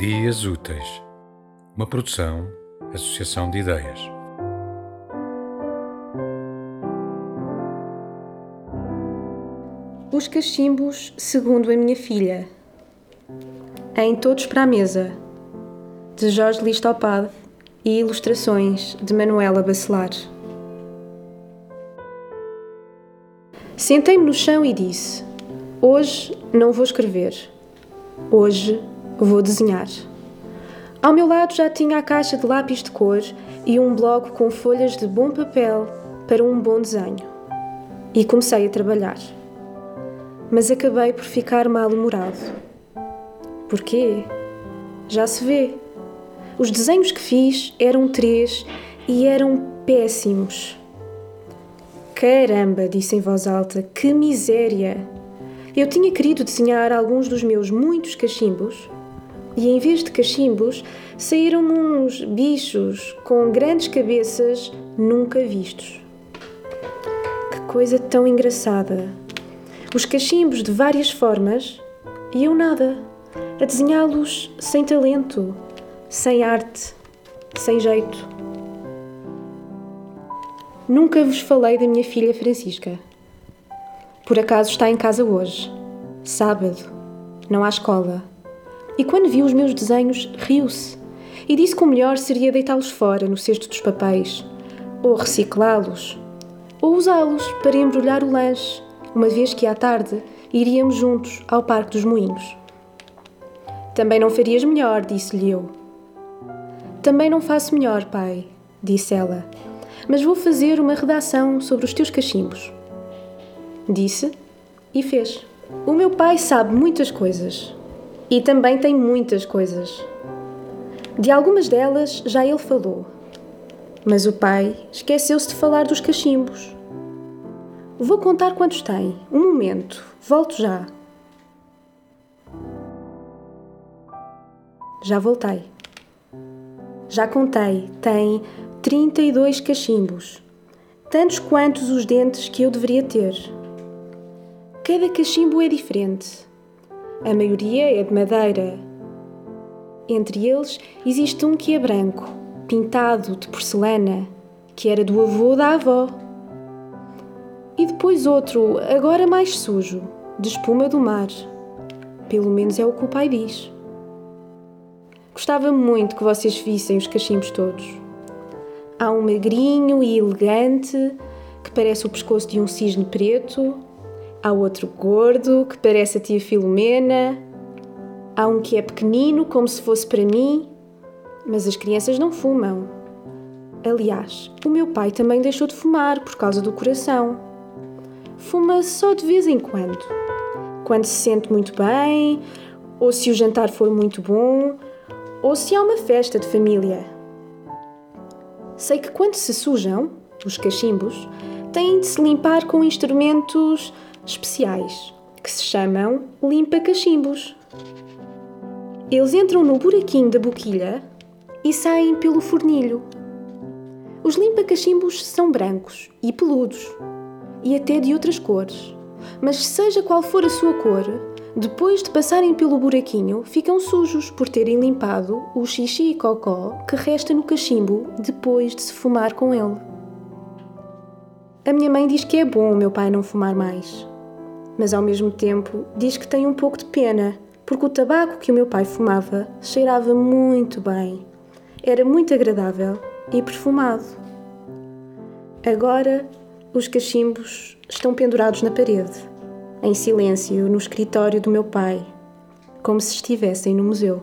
Dias Úteis, uma produção, associação de ideias. Os cachimbos, segundo a minha filha. Em Todos para a Mesa, de Jorge Listopade e ilustrações de Manuela Bacelar. Sentei-me no chão e disse: Hoje não vou escrever. Hoje vou desenhar. Ao meu lado já tinha a caixa de lápis de cor e um bloco com folhas de bom papel para um bom desenho. E comecei a trabalhar. Mas acabei por ficar mal-humorado. Porquê? Já se vê. Os desenhos que fiz eram três e eram péssimos. Caramba, disse em voz alta, que miséria! Eu tinha querido desenhar alguns dos meus muitos cachimbos e em vez de cachimbos saíram uns bichos com grandes cabeças nunca vistos. Que coisa tão engraçada! Os cachimbos de várias formas e eu nada, a desenhá-los sem talento, sem arte, sem jeito. Nunca vos falei da minha filha Francisca. Por acaso está em casa hoje, sábado, não há escola e quando viu os meus desenhos, riu-se e disse que o melhor seria deitá-los fora no cesto dos papéis, ou reciclá-los, ou usá-los para embrulhar o lanche, uma vez que à tarde iríamos juntos ao Parque dos Moinhos. Também não farias melhor, disse-lhe eu. Também não faço melhor, pai, disse ela, mas vou fazer uma redação sobre os teus cachimbos. Disse e fez. O meu pai sabe muitas coisas, e também tem muitas coisas. De algumas delas já ele falou, mas o pai esqueceu-se de falar dos cachimbos. Vou contar quantos tem. Um momento, volto já. Já voltei. Já contei, tem 32 cachimbos, tantos quantos os dentes que eu deveria ter. Cada cachimbo é diferente a maioria é de madeira. Entre eles existe um que é branco, pintado de porcelana, que era do avô da avó. E depois outro, agora mais sujo, de espuma do mar. Pelo menos é o que o pai diz. Gostava muito que vocês vissem os cachimbos todos. Há um magrinho e elegante que parece o pescoço de um cisne preto Há outro gordo, que parece a tia Filomena. Há um que é pequenino, como se fosse para mim. Mas as crianças não fumam. Aliás, o meu pai também deixou de fumar por causa do coração. Fuma só de vez em quando. Quando se sente muito bem, ou se o jantar for muito bom, ou se há uma festa de família. Sei que quando se sujam, os cachimbos, têm de se limpar com instrumentos especiais que se chamam limpa-cachimbos. Eles entram no buraquinho da boquilha e saem pelo fornilho. Os limpa-cachimbos são brancos e peludos e até de outras cores, mas seja qual for a sua cor, depois de passarem pelo buraquinho, ficam sujos por terem limpado o xixi e cocó que resta no cachimbo depois de se fumar com ele. A minha mãe diz que é bom o meu pai não fumar mais mas ao mesmo tempo diz que tem um pouco de pena, porque o tabaco que o meu pai fumava cheirava muito bem. Era muito agradável e perfumado. Agora, os cachimbos estão pendurados na parede, em silêncio no escritório do meu pai, como se estivessem no museu.